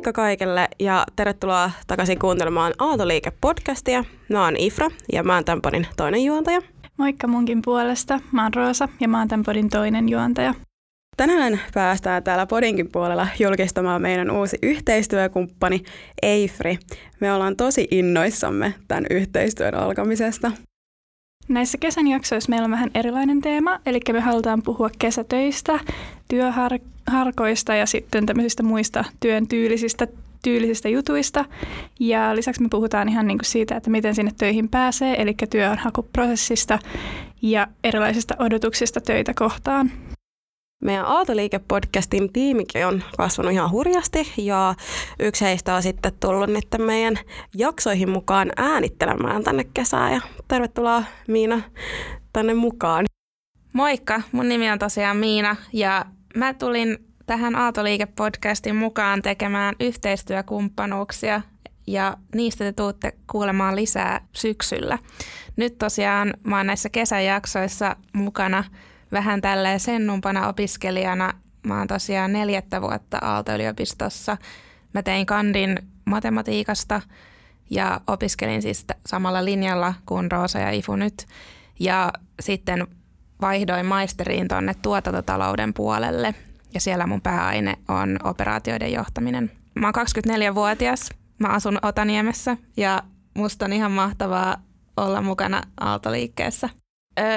Moikka kaikille ja tervetuloa takaisin kuuntelemaan Aaltoliike-podcastia. Mä oon Ifra ja mä oon tämän podin toinen juontaja. Moikka munkin puolesta. Mä oon Roosa ja mä oon tämän podin toinen juontaja. Tänään päästään täällä podinkin puolella julkistamaan meidän uusi yhteistyökumppani Eifri. Me ollaan tosi innoissamme tämän yhteistyön alkamisesta. Näissä kesän jaksoissa meillä on vähän erilainen teema, eli me halutaan puhua kesätöistä, työharkoista ja sitten tämmöisistä muista työn tyylisistä, tyylisistä jutuista. Ja lisäksi me puhutaan ihan niin kuin siitä, että miten sinne töihin pääsee, eli työnhakuprosessista ja erilaisista odotuksista töitä kohtaan. Meidän Aaltoliike-podcastin tiimikin on kasvanut ihan hurjasti ja yksi heistä on sitten tullut nyt meidän jaksoihin mukaan äänittelemään tänne kesään ja tervetuloa Miina tänne mukaan. Moikka, mun nimi on tosiaan Miina ja mä tulin tähän Aaltoliike-podcastin mukaan tekemään yhteistyökumppanuuksia ja niistä te tuutte kuulemaan lisää syksyllä. Nyt tosiaan mä oon näissä kesäjaksoissa mukana – vähän tälleen sennumpana opiskelijana. Mä oon tosiaan neljättä vuotta Aalto-yliopistossa. Mä tein kandin matematiikasta ja opiskelin siis samalla linjalla kuin Roosa ja Ifu nyt. Ja sitten vaihdoin maisteriin tuonne tuotantotalouden puolelle ja siellä mun pääaine on operaatioiden johtaminen. Mä oon 24-vuotias, mä asun Otaniemessä ja musta on ihan mahtavaa olla mukana Aaltoliikkeessä.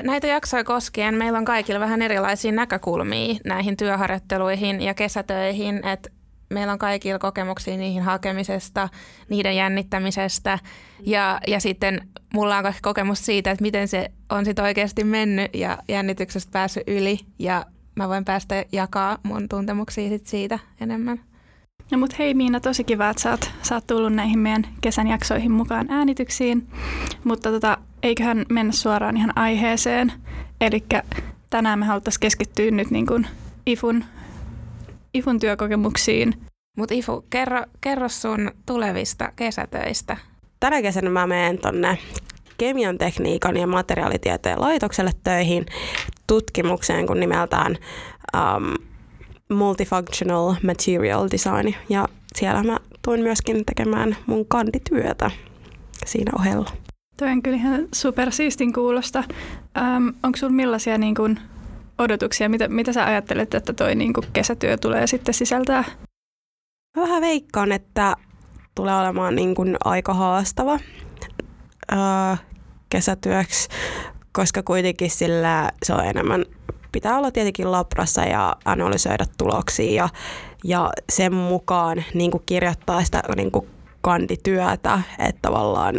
Näitä jaksoja koskien meillä on kaikilla vähän erilaisia näkökulmia näihin työharjoitteluihin ja kesätöihin, että meillä on kaikilla kokemuksia niihin hakemisesta, niiden jännittämisestä ja, ja sitten mulla on kokemus siitä, että miten se on sitten oikeasti mennyt ja jännityksestä päässyt yli ja mä voin päästä jakaa mun tuntemuksia sit siitä enemmän. No mut hei Miina, tosi kiva, että sä oot, sä oot tullut näihin meidän kesän jaksoihin mukaan äänityksiin. Mutta tota, eiköhän mennä suoraan ihan aiheeseen. Eli tänään me haluttaisiin keskittyä nyt niin kuin IFUn, IFUn työkokemuksiin. Mutta Ifu, kerro, kerro sun tulevista kesätöistä. Tänä kesänä mä menen tonne kemian tekniikan ja materiaalitieteen laitokselle töihin tutkimukseen, kun nimeltään um, Multifunctional Material Design. Ja siellä mä tuin myöskin tekemään mun kandityötä siinä ohella. Toi on kyllä ihan supersiistin kuulosta. Ähm, onko sinulla millaisia niin kun, odotuksia? Mitä, mitä sä ajattelet, että toi niin kun, kesätyö tulee sitten sisältää? Vähän veikkaan, että tulee olemaan niin kun, aika haastava äh, kesätyöksi, koska kuitenkin sillä se on enemmän pitää olla tietenkin labrassa ja analysoida tuloksia ja, ja sen mukaan niin kuin kirjoittaa sitä niin kuin kandityötä, että tavallaan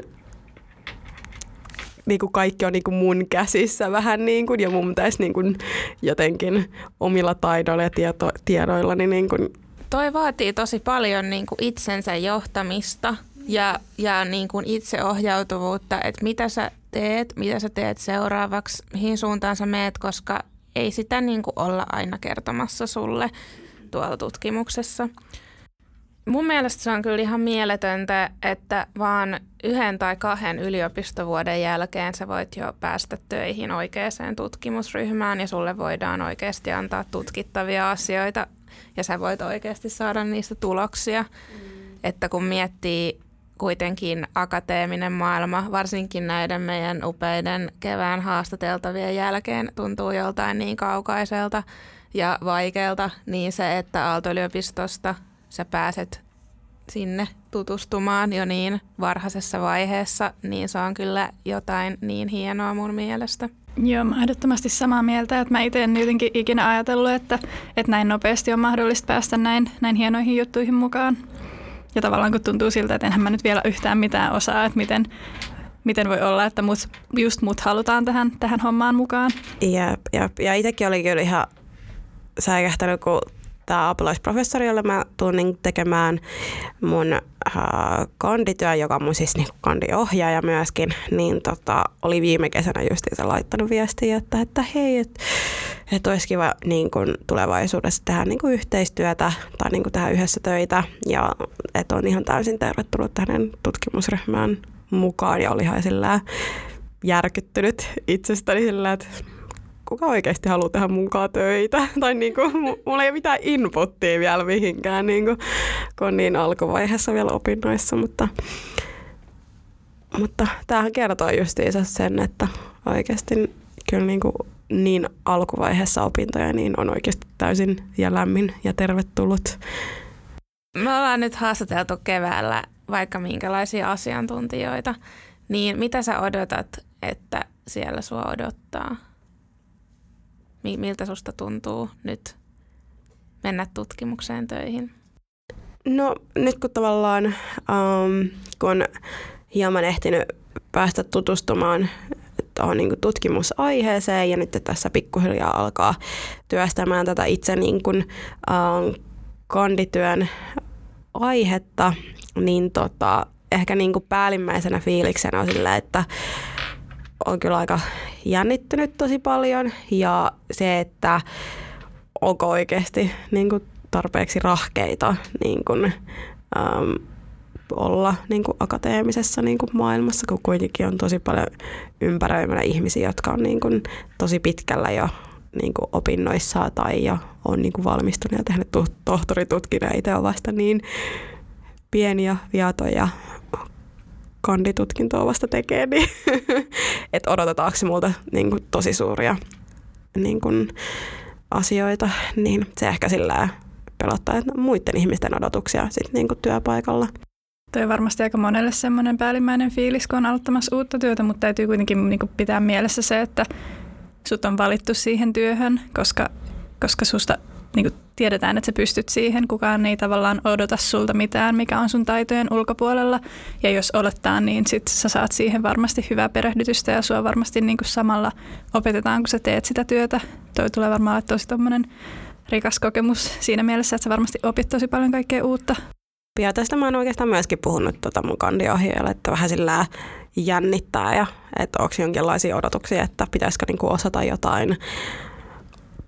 niin kuin kaikki on niin kuin mun käsissä vähän niin kuin, ja mun pitäisi niin kuin jotenkin omilla taidoilla ja tieto, tiedoillani niin kuin Toi vaatii tosi paljon niin kuin itsensä johtamista ja, ja niin kuin itseohjautuvuutta, että mitä sä teet, mitä sä teet seuraavaksi, mihin suuntaan sä meet, koska ei sitä niin kuin olla aina kertomassa sulle tuolla tutkimuksessa. Mun mielestä se on kyllä ihan mieletöntä, että vaan yhden tai kahden yliopistovuoden jälkeen sä voit jo päästä töihin oikeaan tutkimusryhmään ja sulle voidaan oikeasti antaa tutkittavia asioita ja sä voit oikeasti saada niistä tuloksia. Mm. Että kun miettii kuitenkin akateeminen maailma, varsinkin näiden meidän upeiden kevään haastateltavien jälkeen, tuntuu joltain niin kaukaiselta ja vaikealta, niin se, että Aalto-yliopistosta sä pääset sinne tutustumaan jo niin varhaisessa vaiheessa, niin se on kyllä jotain niin hienoa mun mielestä. Joo, mä ehdottomasti samaa mieltä, että mä itse en jotenkin ikinä ajatellut, että, että näin nopeasti on mahdollista päästä näin, näin hienoihin juttuihin mukaan. Ja tavallaan kun tuntuu siltä, että enhän mä nyt vielä yhtään mitään osaa, että miten, miten voi olla, että mut, just mut halutaan tähän, tähän hommaan mukaan. Jep, jep. Ja itsekin oli kyllä ihan säikähtänyt, kun tämä apulaisprofessori, jolle mä tuun tekemään mun äh, kandityö, joka on mun siis niin kandiohjaaja myöskin, niin tota, oli viime kesänä justiinsa laittanut viestiä, että, että hei, että et olisi kiva niin kun tulevaisuudessa tehdä niin kun yhteistyötä tai niin kun tehdä yhdessä töitä. Ja että on ihan täysin tervetullut hänen tutkimusryhmään mukaan ja oli ihan järkyttynyt itsestäni sillä, että kuka oikeasti haluaa tehdä munkaan töitä. Tai niin kuin, mulla ei ole mitään inputtia vielä mihinkään, niin kuin, kun on niin alkuvaiheessa vielä opinnoissa. Mutta, mutta tämähän kertoo justiinsa sen, että oikeasti kyllä niin, kuin niin alkuvaiheessa opintoja niin on oikeasti täysin ja lämmin ja tervetullut. Me ollaan nyt haastateltu keväällä vaikka minkälaisia asiantuntijoita, niin mitä sä odotat, että siellä sua odottaa? Miltä susta tuntuu nyt mennä tutkimukseen töihin? No nyt kun tavallaan um, kun hieman ehtinyt päästä tutustumaan tuohon niin tutkimusaiheeseen ja nyt tässä pikkuhiljaa alkaa työstämään tätä itse niin kuin, um, kandityön aihetta, niin tota, ehkä niin kuin päällimmäisenä fiiliksenä on sillä, että on kyllä aika jännittynyt tosi paljon ja se, että onko oikeasti niin kuin tarpeeksi rahkeita niin kuin, äm, olla niin kuin akateemisessa niin kuin maailmassa, kun kuitenkin on tosi paljon ympäröimänä ihmisiä, jotka on niin kuin tosi pitkällä jo niin kuin opinnoissaan tai jo on niin kuin valmistunut ja tehnyt tohtoritutkinnon. Itse on vasta niin pieniä viatoja kanditutkintoa vasta tekee, niin että odotetaanko se multa niin kuin, tosi suuria niin kuin, asioita, niin se ehkä sillä pelottaa että muiden ihmisten odotuksia sit, niin kuin, työpaikalla. Tuo on varmasti aika monelle semmoinen päällimmäinen fiilis, kun on aloittamassa uutta työtä, mutta täytyy kuitenkin niin kuin, pitää mielessä se, että sut on valittu siihen työhön, koska, koska susta niin kuin tiedetään, että sä pystyt siihen. Kukaan ei tavallaan odota sulta mitään, mikä on sun taitojen ulkopuolella. Ja jos olettaa, niin sit sä saat siihen varmasti hyvää perehdytystä ja sua varmasti niin kuin samalla opetetaan, kun sä teet sitä työtä. Toi tulee varmaan olla tosi rikas kokemus siinä mielessä, että sä varmasti opit tosi paljon kaikkea uutta. Ja tästä mä oon oikeastaan myöskin puhunut tota mun kandiohjaajalle, että vähän sillä jännittää ja että onko jonkinlaisia odotuksia, että pitäisikö niinku osata jotain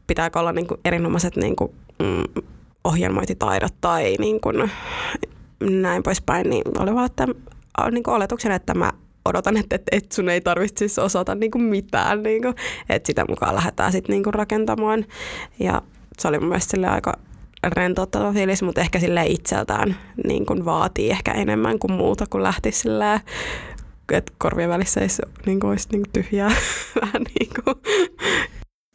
pitääkö olla niin kuin erinomaiset niin kuin, ohjelmointitaidot tai niin kuin, näin poispäin, niin oli vaan että, niin kuin oletuksen, että mä odotan, että, että, että sun ei tarvitsisi osata niin kuin mitään, niin kuin, että sitä mukaan lähdetään sitten niin kuin rakentamaan. Ja se oli mun mielestä aika rentouttava fiilis, mutta ehkä sille itseltään niin kuin vaatii ehkä enemmän kuin muuta, kun lähti silleen, että korvien välissä ei niin kuin, olisi niin tyhjää vähän niin kuin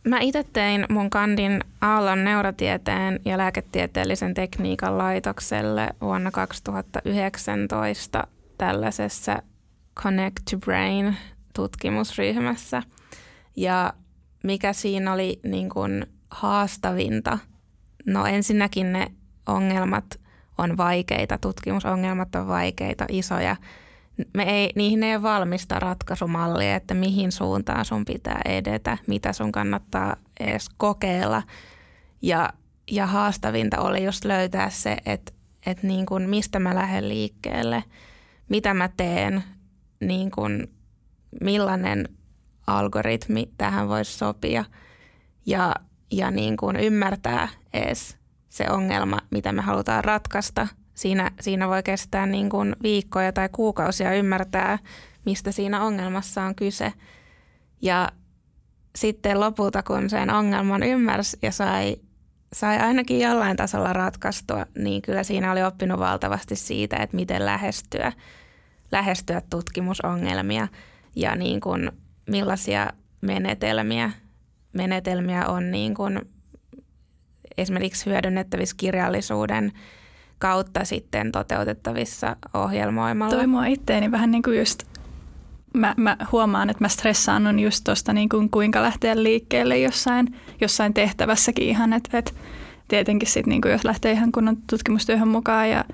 Mä itse tein mun kandin Aallon neurotieteen ja lääketieteellisen tekniikan laitokselle vuonna 2019 tällaisessa Connect to Brain tutkimusryhmässä. Ja mikä siinä oli niin kuin haastavinta? No ensinnäkin ne ongelmat on vaikeita, tutkimusongelmat on vaikeita, isoja – me ei, niihin ei ole valmista ratkaisumallia, että mihin suuntaan sun pitää edetä, mitä sun kannattaa edes kokeilla. Ja, ja haastavinta oli just löytää se, että, että niin kuin mistä mä lähden liikkeelle, mitä mä teen, niin kuin millainen algoritmi tähän voisi sopia ja, ja niin kuin ymmärtää edes se ongelma, mitä me halutaan ratkaista – siinä, siinä voi kestää niin kuin viikkoja tai kuukausia ymmärtää, mistä siinä ongelmassa on kyse. Ja sitten lopulta, kun sen ongelman ymmärsi ja sai, sai ainakin jollain tasolla ratkaistua, niin kyllä siinä oli oppinut valtavasti siitä, että miten lähestyä, lähestyä tutkimusongelmia ja niin kuin millaisia menetelmiä, menetelmiä on niin kuin esimerkiksi hyödynnettävissä kirjallisuuden – kautta sitten toteutettavissa ohjelmoimalla. Toi mua itteeni vähän niin kuin just, mä, mä huomaan, että mä stressaan on just tuosta niin kuin kuinka lähteä liikkeelle jossain, jossain tehtävässäkin ihan, että et tietenkin sitten niin kuin jos lähtee ihan kunnon tutkimustyöhön mukaan ja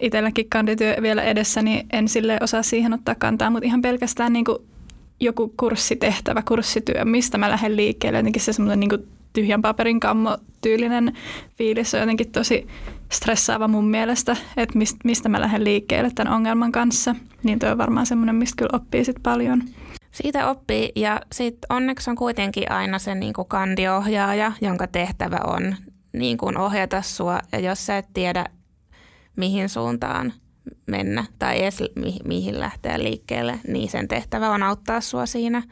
itselläkin kandityö vielä edessä, niin en sille osaa siihen ottaa kantaa, mutta ihan pelkästään niin kuin joku kurssitehtävä, kurssityö, mistä mä lähden liikkeelle, jotenkin se semmoinen niin tyhjän paperin kammo tyylinen fiilis on jotenkin tosi stressaava mun mielestä, että mistä mä lähden liikkeelle tämän ongelman kanssa. Niin tuo on varmaan semmoinen, mistä kyllä oppii sit paljon. Siitä oppii ja sitten onneksi on kuitenkin aina se niin kuin kandiohjaaja, jonka tehtävä on niin kuin ohjata sua. Ja jos sä et tiedä, mihin suuntaan mennä tai edes mi- mihin lähteä liikkeelle, niin sen tehtävä on auttaa sua siinä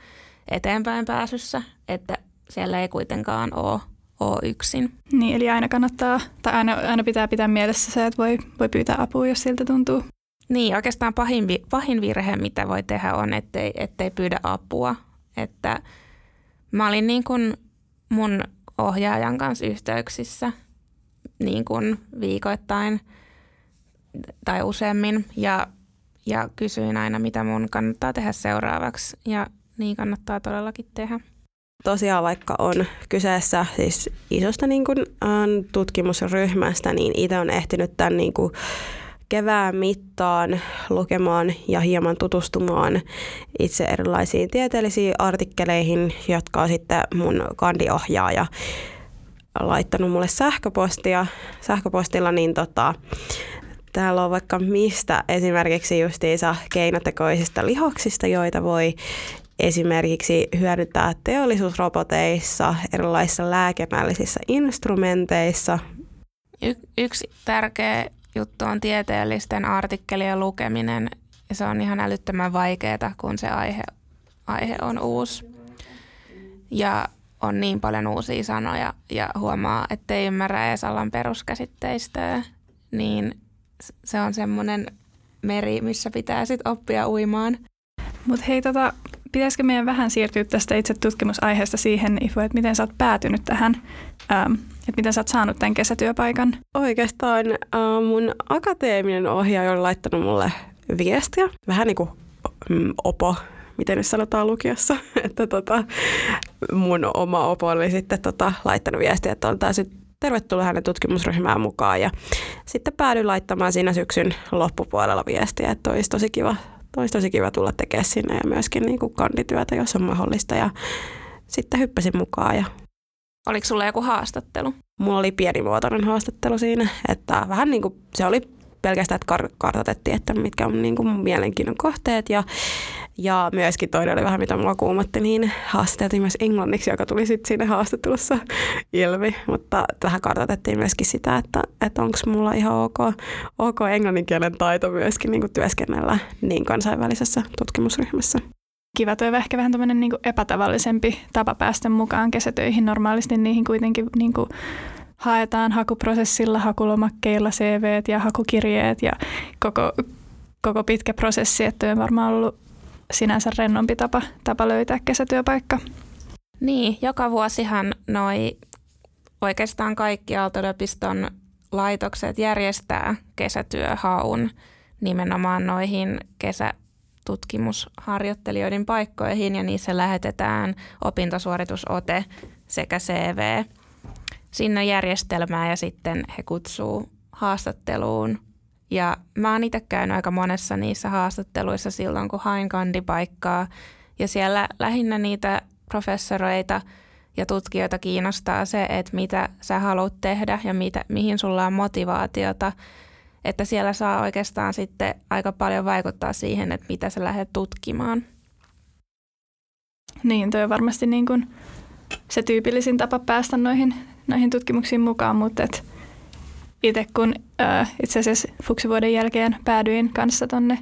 eteenpäin pääsyssä. Että siellä ei kuitenkaan ole, ole yksin. Niin, eli aina kannattaa, tai aina, aina pitää pitää mielessä se, että voi, voi pyytää apua, jos siltä tuntuu. Niin, oikeastaan pahin, pahin virhe, mitä voi tehdä, on, ettei, ettei pyydä apua. Että mä olin niin kuin mun ohjaajan kanssa yhteyksissä niin kuin viikoittain tai useammin ja, ja kysyin aina, mitä mun kannattaa tehdä seuraavaksi ja niin kannattaa todellakin tehdä. Tosiaan vaikka on kyseessä siis isosta niin kuin, tutkimusryhmästä, niin itse on ehtinyt tämän niin kuin, kevään mittaan lukemaan ja hieman tutustumaan itse erilaisiin tieteellisiin artikkeleihin, jotka on sitten mun kandiohjaaja laittanut mulle sähköpostia, sähköpostilla, niin tota, täällä on vaikka mistä esimerkiksi justiinsa keinotekoisista lihoksista, joita voi esimerkiksi hyödyntää teollisuusroboteissa, erilaisissa lääkennällisissä instrumenteissa. Y- yksi tärkeä juttu on tieteellisten artikkelien lukeminen ja se on ihan älyttömän vaikeaa, kun se aihe, aihe on uusi. Ja on niin paljon uusia sanoja ja huomaa, että ei ymmärrä edes alan peruskäsitteistöä, niin se on semmoinen meri, missä pitää sitten oppia uimaan. Mutta hei, tota, pitäisikö meidän vähän siirtyä tästä itse tutkimusaiheesta siihen, Ifu, että miten sä oot päätynyt tähän, ähm, että miten sä oot saanut tämän kesätyöpaikan? Oikeastaan äh, mun akateeminen ohjaaja on laittanut mulle viestiä, vähän niin kuin mm, opo, miten nyt sanotaan lukiossa, että tota, mun oma opo oli sitten tota, laittanut viestiä, että on täysin tervetuloa hänen tutkimusryhmään mukaan. Ja sitten päädyin laittamaan siinä syksyn loppupuolella viestiä, että olisi tosi kiva olisi tosi kiva tulla tekemään sinne ja myöskin niin kuin kandityötä, jos on mahdollista. Ja sitten hyppäsin mukaan. Ja Oliko sulla joku haastattelu? Mulla oli pienimuotoinen haastattelu siinä, että vähän niin kuin se oli pelkästään, että kar- kartoitettiin, että mitkä on niin kuin mielenkiinnon kohteet ja, ja myöskin toinen oli vähän mitä mua kuumotti, niin haastateltiin myös englanniksi, joka tuli sitten siinä haastattelussa ilmi, mutta vähän kartoitettiin myöskin sitä, että, että onko mulla ihan ok, ok englanninkielen taito myöskin niin työskennellä niin kansainvälisessä tutkimusryhmässä. Kiva, tuo ehkä vähän tämmöinen niin epätavallisempi tapa päästä mukaan kesätöihin. Normaalisti niihin kuitenkin niin kuin haetaan hakuprosessilla, hakulomakkeilla CV ja hakukirjeet ja koko, koko pitkä prosessi, että on varmaan ollut sinänsä rennompi tapa, tapa löytää kesätyöpaikka. Niin, joka vuosihan noi oikeastaan kaikki Aalto-yliopiston laitokset järjestää kesätyöhaun nimenomaan noihin kesätutkimusharjoittelijoiden paikkoihin ja niissä lähetetään opintosuoritusote sekä CV sinne järjestelmään ja sitten he kutsuu haastatteluun. Ja mä oon itse käynyt aika monessa niissä haastatteluissa silloin, kun hain kandipaikkaa. Ja siellä lähinnä niitä professoreita ja tutkijoita kiinnostaa se, että mitä sä haluat tehdä ja mitä, mihin sulla on motivaatiota. Että siellä saa oikeastaan sitten aika paljon vaikuttaa siihen, että mitä sä lähdet tutkimaan. Niin, toi on varmasti niin kuin se tyypillisin tapa päästä noihin noihin tutkimuksiin mukaan, mutta et itse kun ää, itse asiassa fuksivuoden jälkeen päädyin kanssa tonne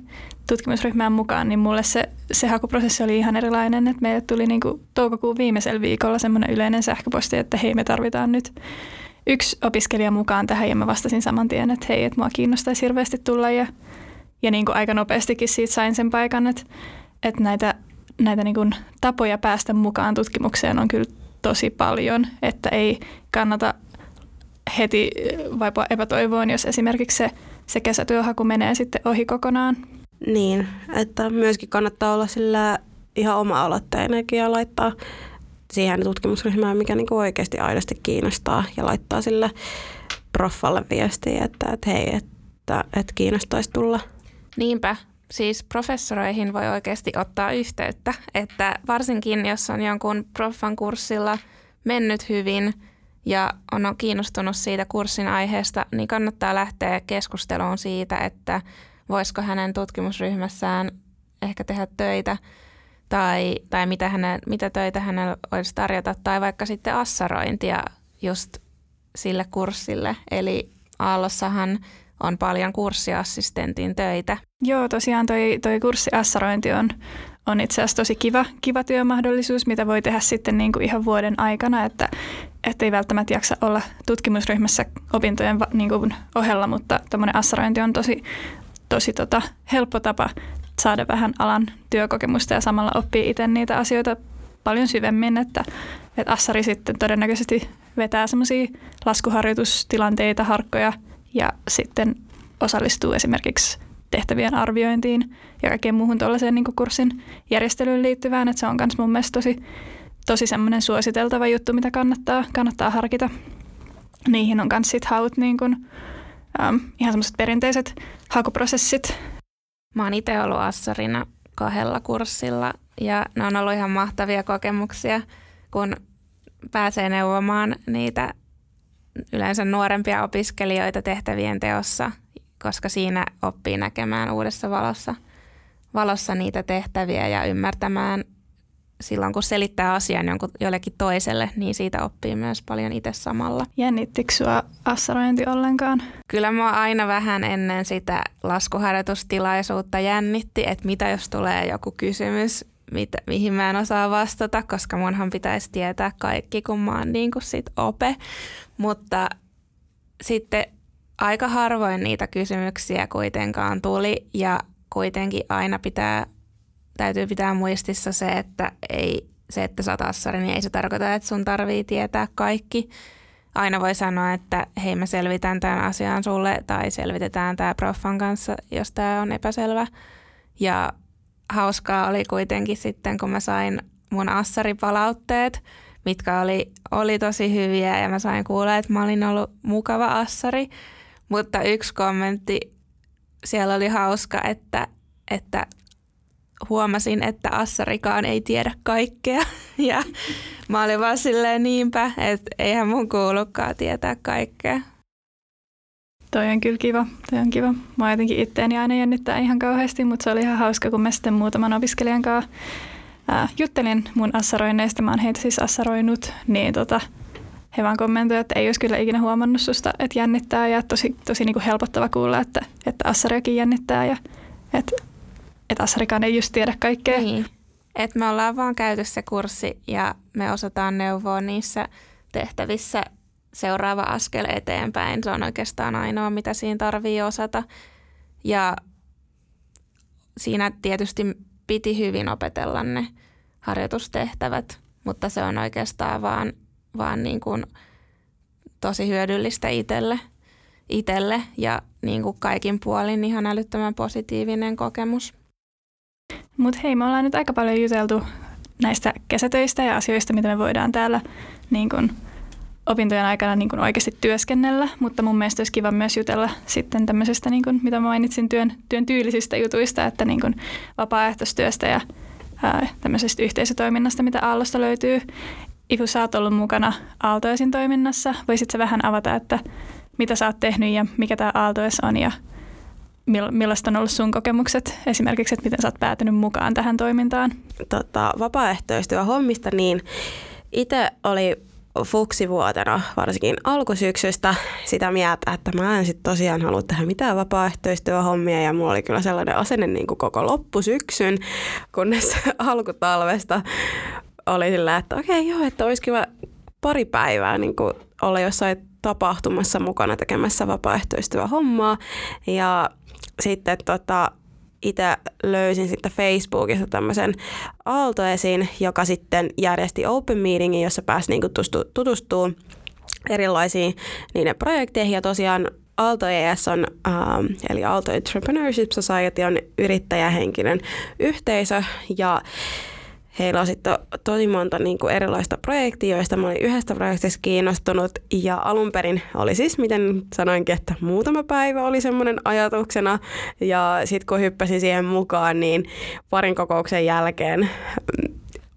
tutkimusryhmään mukaan, niin mulle se, se hakuprosessi oli ihan erilainen. että meille tuli niinku toukokuun viimeisellä viikolla semmoinen yleinen sähköposti, että hei me tarvitaan nyt yksi opiskelija mukaan tähän ja mä vastasin saman tien, että hei, että mua kiinnostaisi hirveästi tulla ja, ja niin kuin aika nopeastikin siitä sain sen paikan, että, että näitä, näitä niin kuin tapoja päästä mukaan tutkimukseen on kyllä tosi paljon, että ei kannata heti vaipua epätoivoon, jos esimerkiksi se, se kesätyöhaku menee sitten ohi kokonaan. Niin, että myöskin kannattaa olla sillä ihan oma-aloitteinenkin ja laittaa siihen tutkimusryhmään, mikä niin oikeasti aidosti kiinnostaa ja laittaa sille proffalle viestiä, että, että hei, että, että kiinnostaisi tulla. Niinpä, siis professoreihin voi oikeasti ottaa yhteyttä, että varsinkin jos on jonkun proffan kurssilla mennyt hyvin ja on kiinnostunut siitä kurssin aiheesta, niin kannattaa lähteä keskusteluun siitä, että voisiko hänen tutkimusryhmässään ehkä tehdä töitä tai, tai mitä, hänen, mitä töitä hänellä olisi tarjota tai vaikka sitten assarointia just sille kurssille. Eli Aallossahan on paljon kurssiassistentin töitä. Joo, tosiaan toi, toi kurssiassarointi on, on itse asiassa tosi kiva, kiva työmahdollisuus, mitä voi tehdä sitten niin kuin ihan vuoden aikana, että ei välttämättä jaksa olla tutkimusryhmässä opintojen niin kuin ohella, mutta tuommoinen assarointi on tosi, tosi tota, helppo tapa saada vähän alan työkokemusta ja samalla oppii itse niitä asioita paljon syvemmin, että, että assari sitten todennäköisesti vetää semmoisia laskuharjoitustilanteita, harkkoja ja sitten osallistuu esimerkiksi tehtävien arviointiin ja kaikkeen muuhun tuollaiseen niin kurssin järjestelyyn liittyvään, että se on myös mun mielestä tosi, tosi semmoinen suositeltava juttu, mitä kannattaa, kannattaa harkita. Niihin on myös sitten haut niin kuin, ähm, ihan semmoiset perinteiset hakuprosessit. Mä oon itse ollut assarina kahdella kurssilla ja ne on ollut ihan mahtavia kokemuksia, kun pääsee neuvomaan niitä yleensä nuorempia opiskelijoita tehtävien teossa, koska siinä oppii näkemään uudessa valossa, valossa niitä tehtäviä ja ymmärtämään silloin, kun selittää asian jonkun, jollekin toiselle, niin siitä oppii myös paljon itse samalla. Jännittikö sinua assarointi ollenkaan? Kyllä mua aina vähän ennen sitä laskuharjoitustilaisuutta jännitti, että mitä jos tulee joku kysymys, mitä, mihin mä en osaa vastata, koska munhan pitäisi tietää kaikki, kun mä oon niin kuin sit ope. Mutta sitten aika harvoin niitä kysymyksiä kuitenkaan tuli ja kuitenkin aina pitää, täytyy pitää muistissa se, että ei, se, että sä oot assari, niin ei se tarkoita, että sun tarvii tietää kaikki. Aina voi sanoa, että hei mä selvitän tämän asian sulle tai selvitetään tämä proffan kanssa, jos tämä on epäselvä. Ja hauskaa oli kuitenkin sitten, kun mä sain mun assaripalautteet, mitkä oli, oli tosi hyviä ja mä sain kuulla, että mä olin ollut mukava assari. Mutta yksi kommentti siellä oli hauska, että, että huomasin, että Assarikaan ei tiedä kaikkea. Ja mä olin vaan silleen niinpä, että eihän mun kuulukaan tietää kaikkea. Toi on kyllä kiva, toi on kiva. Mä jotenkin itteeni aina jännittää ihan kauheasti, mutta se oli ihan hauska, kun mä sitten muutaman opiskelijan kanssa ää, juttelin mun assaroinneista. Mä oon heitä siis assaroinut, niin tota, he vaan kommentoivat, että ei olisi kyllä ikinä huomannut susta, että jännittää ja tosi, tosi niin kuin helpottava kuulla, että, että assariakin jännittää ja että, että assarikaan ei just tiedä kaikkea. Niin. Et me ollaan vaan käyty se kurssi ja me osataan neuvoa niissä tehtävissä seuraava askel eteenpäin. Se on oikeastaan ainoa, mitä siinä tarvii osata. Ja siinä tietysti piti hyvin opetella ne harjoitustehtävät, mutta se on oikeastaan vaan vaan niin kuin tosi hyödyllistä itselle, itselle ja niin kuin kaikin puolin ihan älyttömän positiivinen kokemus. Mutta hei, me ollaan nyt aika paljon juteltu näistä kesätöistä ja asioista, mitä me voidaan täällä niin kun opintojen aikana niin kun oikeasti työskennellä, mutta mun mielestä olisi kiva myös jutella sitten tämmöisestä, niin kun, mitä mainitsin, työn, työn tyylisistä jutuista, että niin kun vapaaehtoistyöstä ja ää, tämmöisestä yhteisötoiminnasta, mitä Aallosta löytyy. Ifu, sä oot ollut mukana Aaltoisin toiminnassa. Voisitko vähän avata, että mitä sä oot tehnyt ja mikä tämä Aaltois on ja millaista on ollut sun kokemukset esimerkiksi, että miten sä oot päätynyt mukaan tähän toimintaan? Tota, vapaaehtoistyö hommista, niin itse oli fuksivuotena, varsinkin alkusyksystä, sitä mieltä, että mä en sit tosiaan halua tehdä mitään vapaaehtoistyöhommia ja mulla oli kyllä sellainen asenne niin kuin koko loppusyksyn, kunnes alkutalvesta oli sillä, että okei okay, joo, että olisi kiva pari päivää niin kuin olla jossain tapahtumassa mukana tekemässä vapaaehtoistyöhommaa. Ja sitten tota, itse löysin sitten Facebookista tämmöisen Aaltoesin, joka sitten järjesti Open Meetingin, jossa pääsi niin tutustumaan erilaisiin niiden projekteihin. Ja tosiaan Aalto ES on, ähm, eli Aalto Entrepreneurship Society on yrittäjähenkinen yhteisö ja heillä on sitten tosi monta niin kuin erilaista projektia, joista mä olin yhdestä projektista kiinnostunut. Ja alun perin oli siis, miten sanoinkin, että muutama päivä oli semmoinen ajatuksena. Ja sitten kun hyppäsin siihen mukaan, niin parin kokouksen jälkeen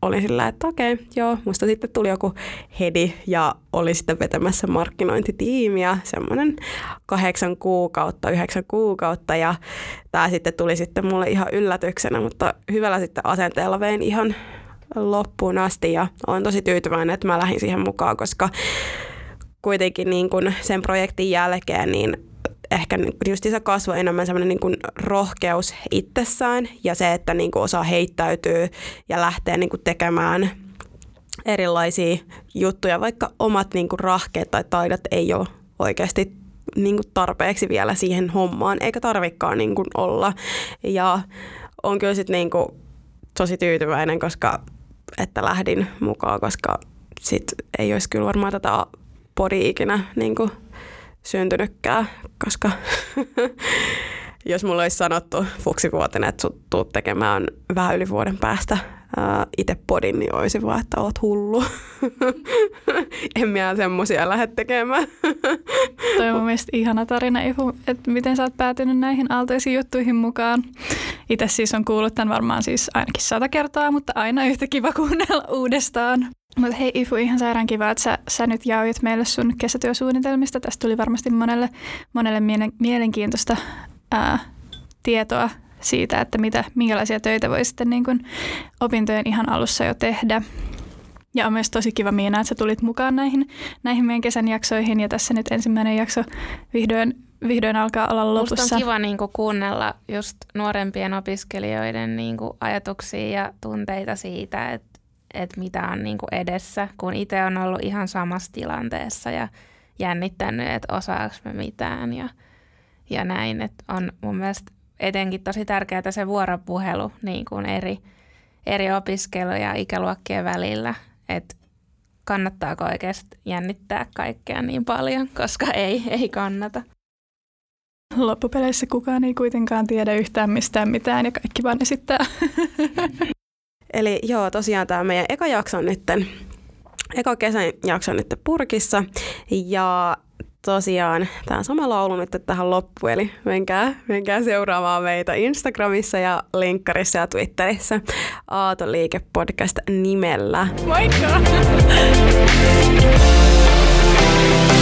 olin sillä, että okei, joo, musta sitten tuli joku hedi ja oli sitten vetämässä markkinointitiimiä, semmoinen kahdeksan kuukautta, yhdeksän kuukautta ja tämä sitten tuli sitten mulle ihan yllätyksenä, mutta hyvällä sitten asenteella vein ihan loppuun asti ja olen tosi tyytyväinen, että mä lähdin siihen mukaan, koska kuitenkin niin kuin sen projektin jälkeen niin ehkä just se kasvoi enemmän semmoinen niin rohkeus itsessään ja se, että niin kuin osaa heittäytyy ja lähtee niin kuin tekemään erilaisia juttuja, vaikka omat niin kuin rahkeet tai taidot ei ole oikeasti niin kuin tarpeeksi vielä siihen hommaan, eikä tarvikaan niin kuin olla. Ja on kyllä sitten niin tosi tyytyväinen, koska että lähdin mukaan, koska sit ei olisi kyllä varmaan tätä podi ikinä niin kuin syntynytkään, koska jos mulla olisi sanottu fuksivuotinen, että sut tuut tekemään vähän yli vuoden päästä itse podin, niin olisi vaan, että oot hullu. en minä semmoisia lähde tekemään. Toi on mun mielestä ihana tarina, että miten sä oot päätynyt näihin aaltoisiin juttuihin mukaan. Itse siis on kuullut tämän varmaan siis ainakin sata kertaa, mutta aina yhtä kiva kuunnella uudestaan. Mutta hei Ifu, ihan sairaan kiva, että sä, sä nyt jaoit meille sun kesätyösuunnitelmista. Tästä tuli varmasti monelle, monelle mielenkiintoista ää, tietoa siitä, että mitä, minkälaisia töitä voi sitten niin kuin opintojen ihan alussa jo tehdä. Ja on myös tosi kiva Miina, että sä tulit mukaan näihin, näihin meidän kesän jaksoihin ja tässä nyt ensimmäinen jakso vihdoin, vihdoin alkaa olla lopussa. Musta on kiva niin kuin, kuunnella just nuorempien opiskelijoiden niin kuin, ajatuksia ja tunteita siitä, että, että mitä on niin kuin, edessä, kun itse on ollut ihan samassa tilanteessa ja jännittänyt, että osaako me mitään ja, ja näin. Että on mun mielestä etenkin tosi tärkeää se vuoropuhelu niin kuin eri, eri opiskelu- ja ikäluokkien välillä, että kannattaako oikeasti jännittää kaikkea niin paljon, koska ei, ei kannata. Loppupeleissä kukaan ei kuitenkaan tiedä yhtään mistään mitään ja kaikki vaan esittää. Eli joo, tosiaan tämä meidän eka jakso on nytten, eka kesän jakso on nyt purkissa ja tosiaan tämä sama laulu nyt tähän loppuun, eli menkää, menkää seuraamaan meitä Instagramissa ja linkkarissa ja Twitterissä Aato Liike Podcast nimellä. Moikka!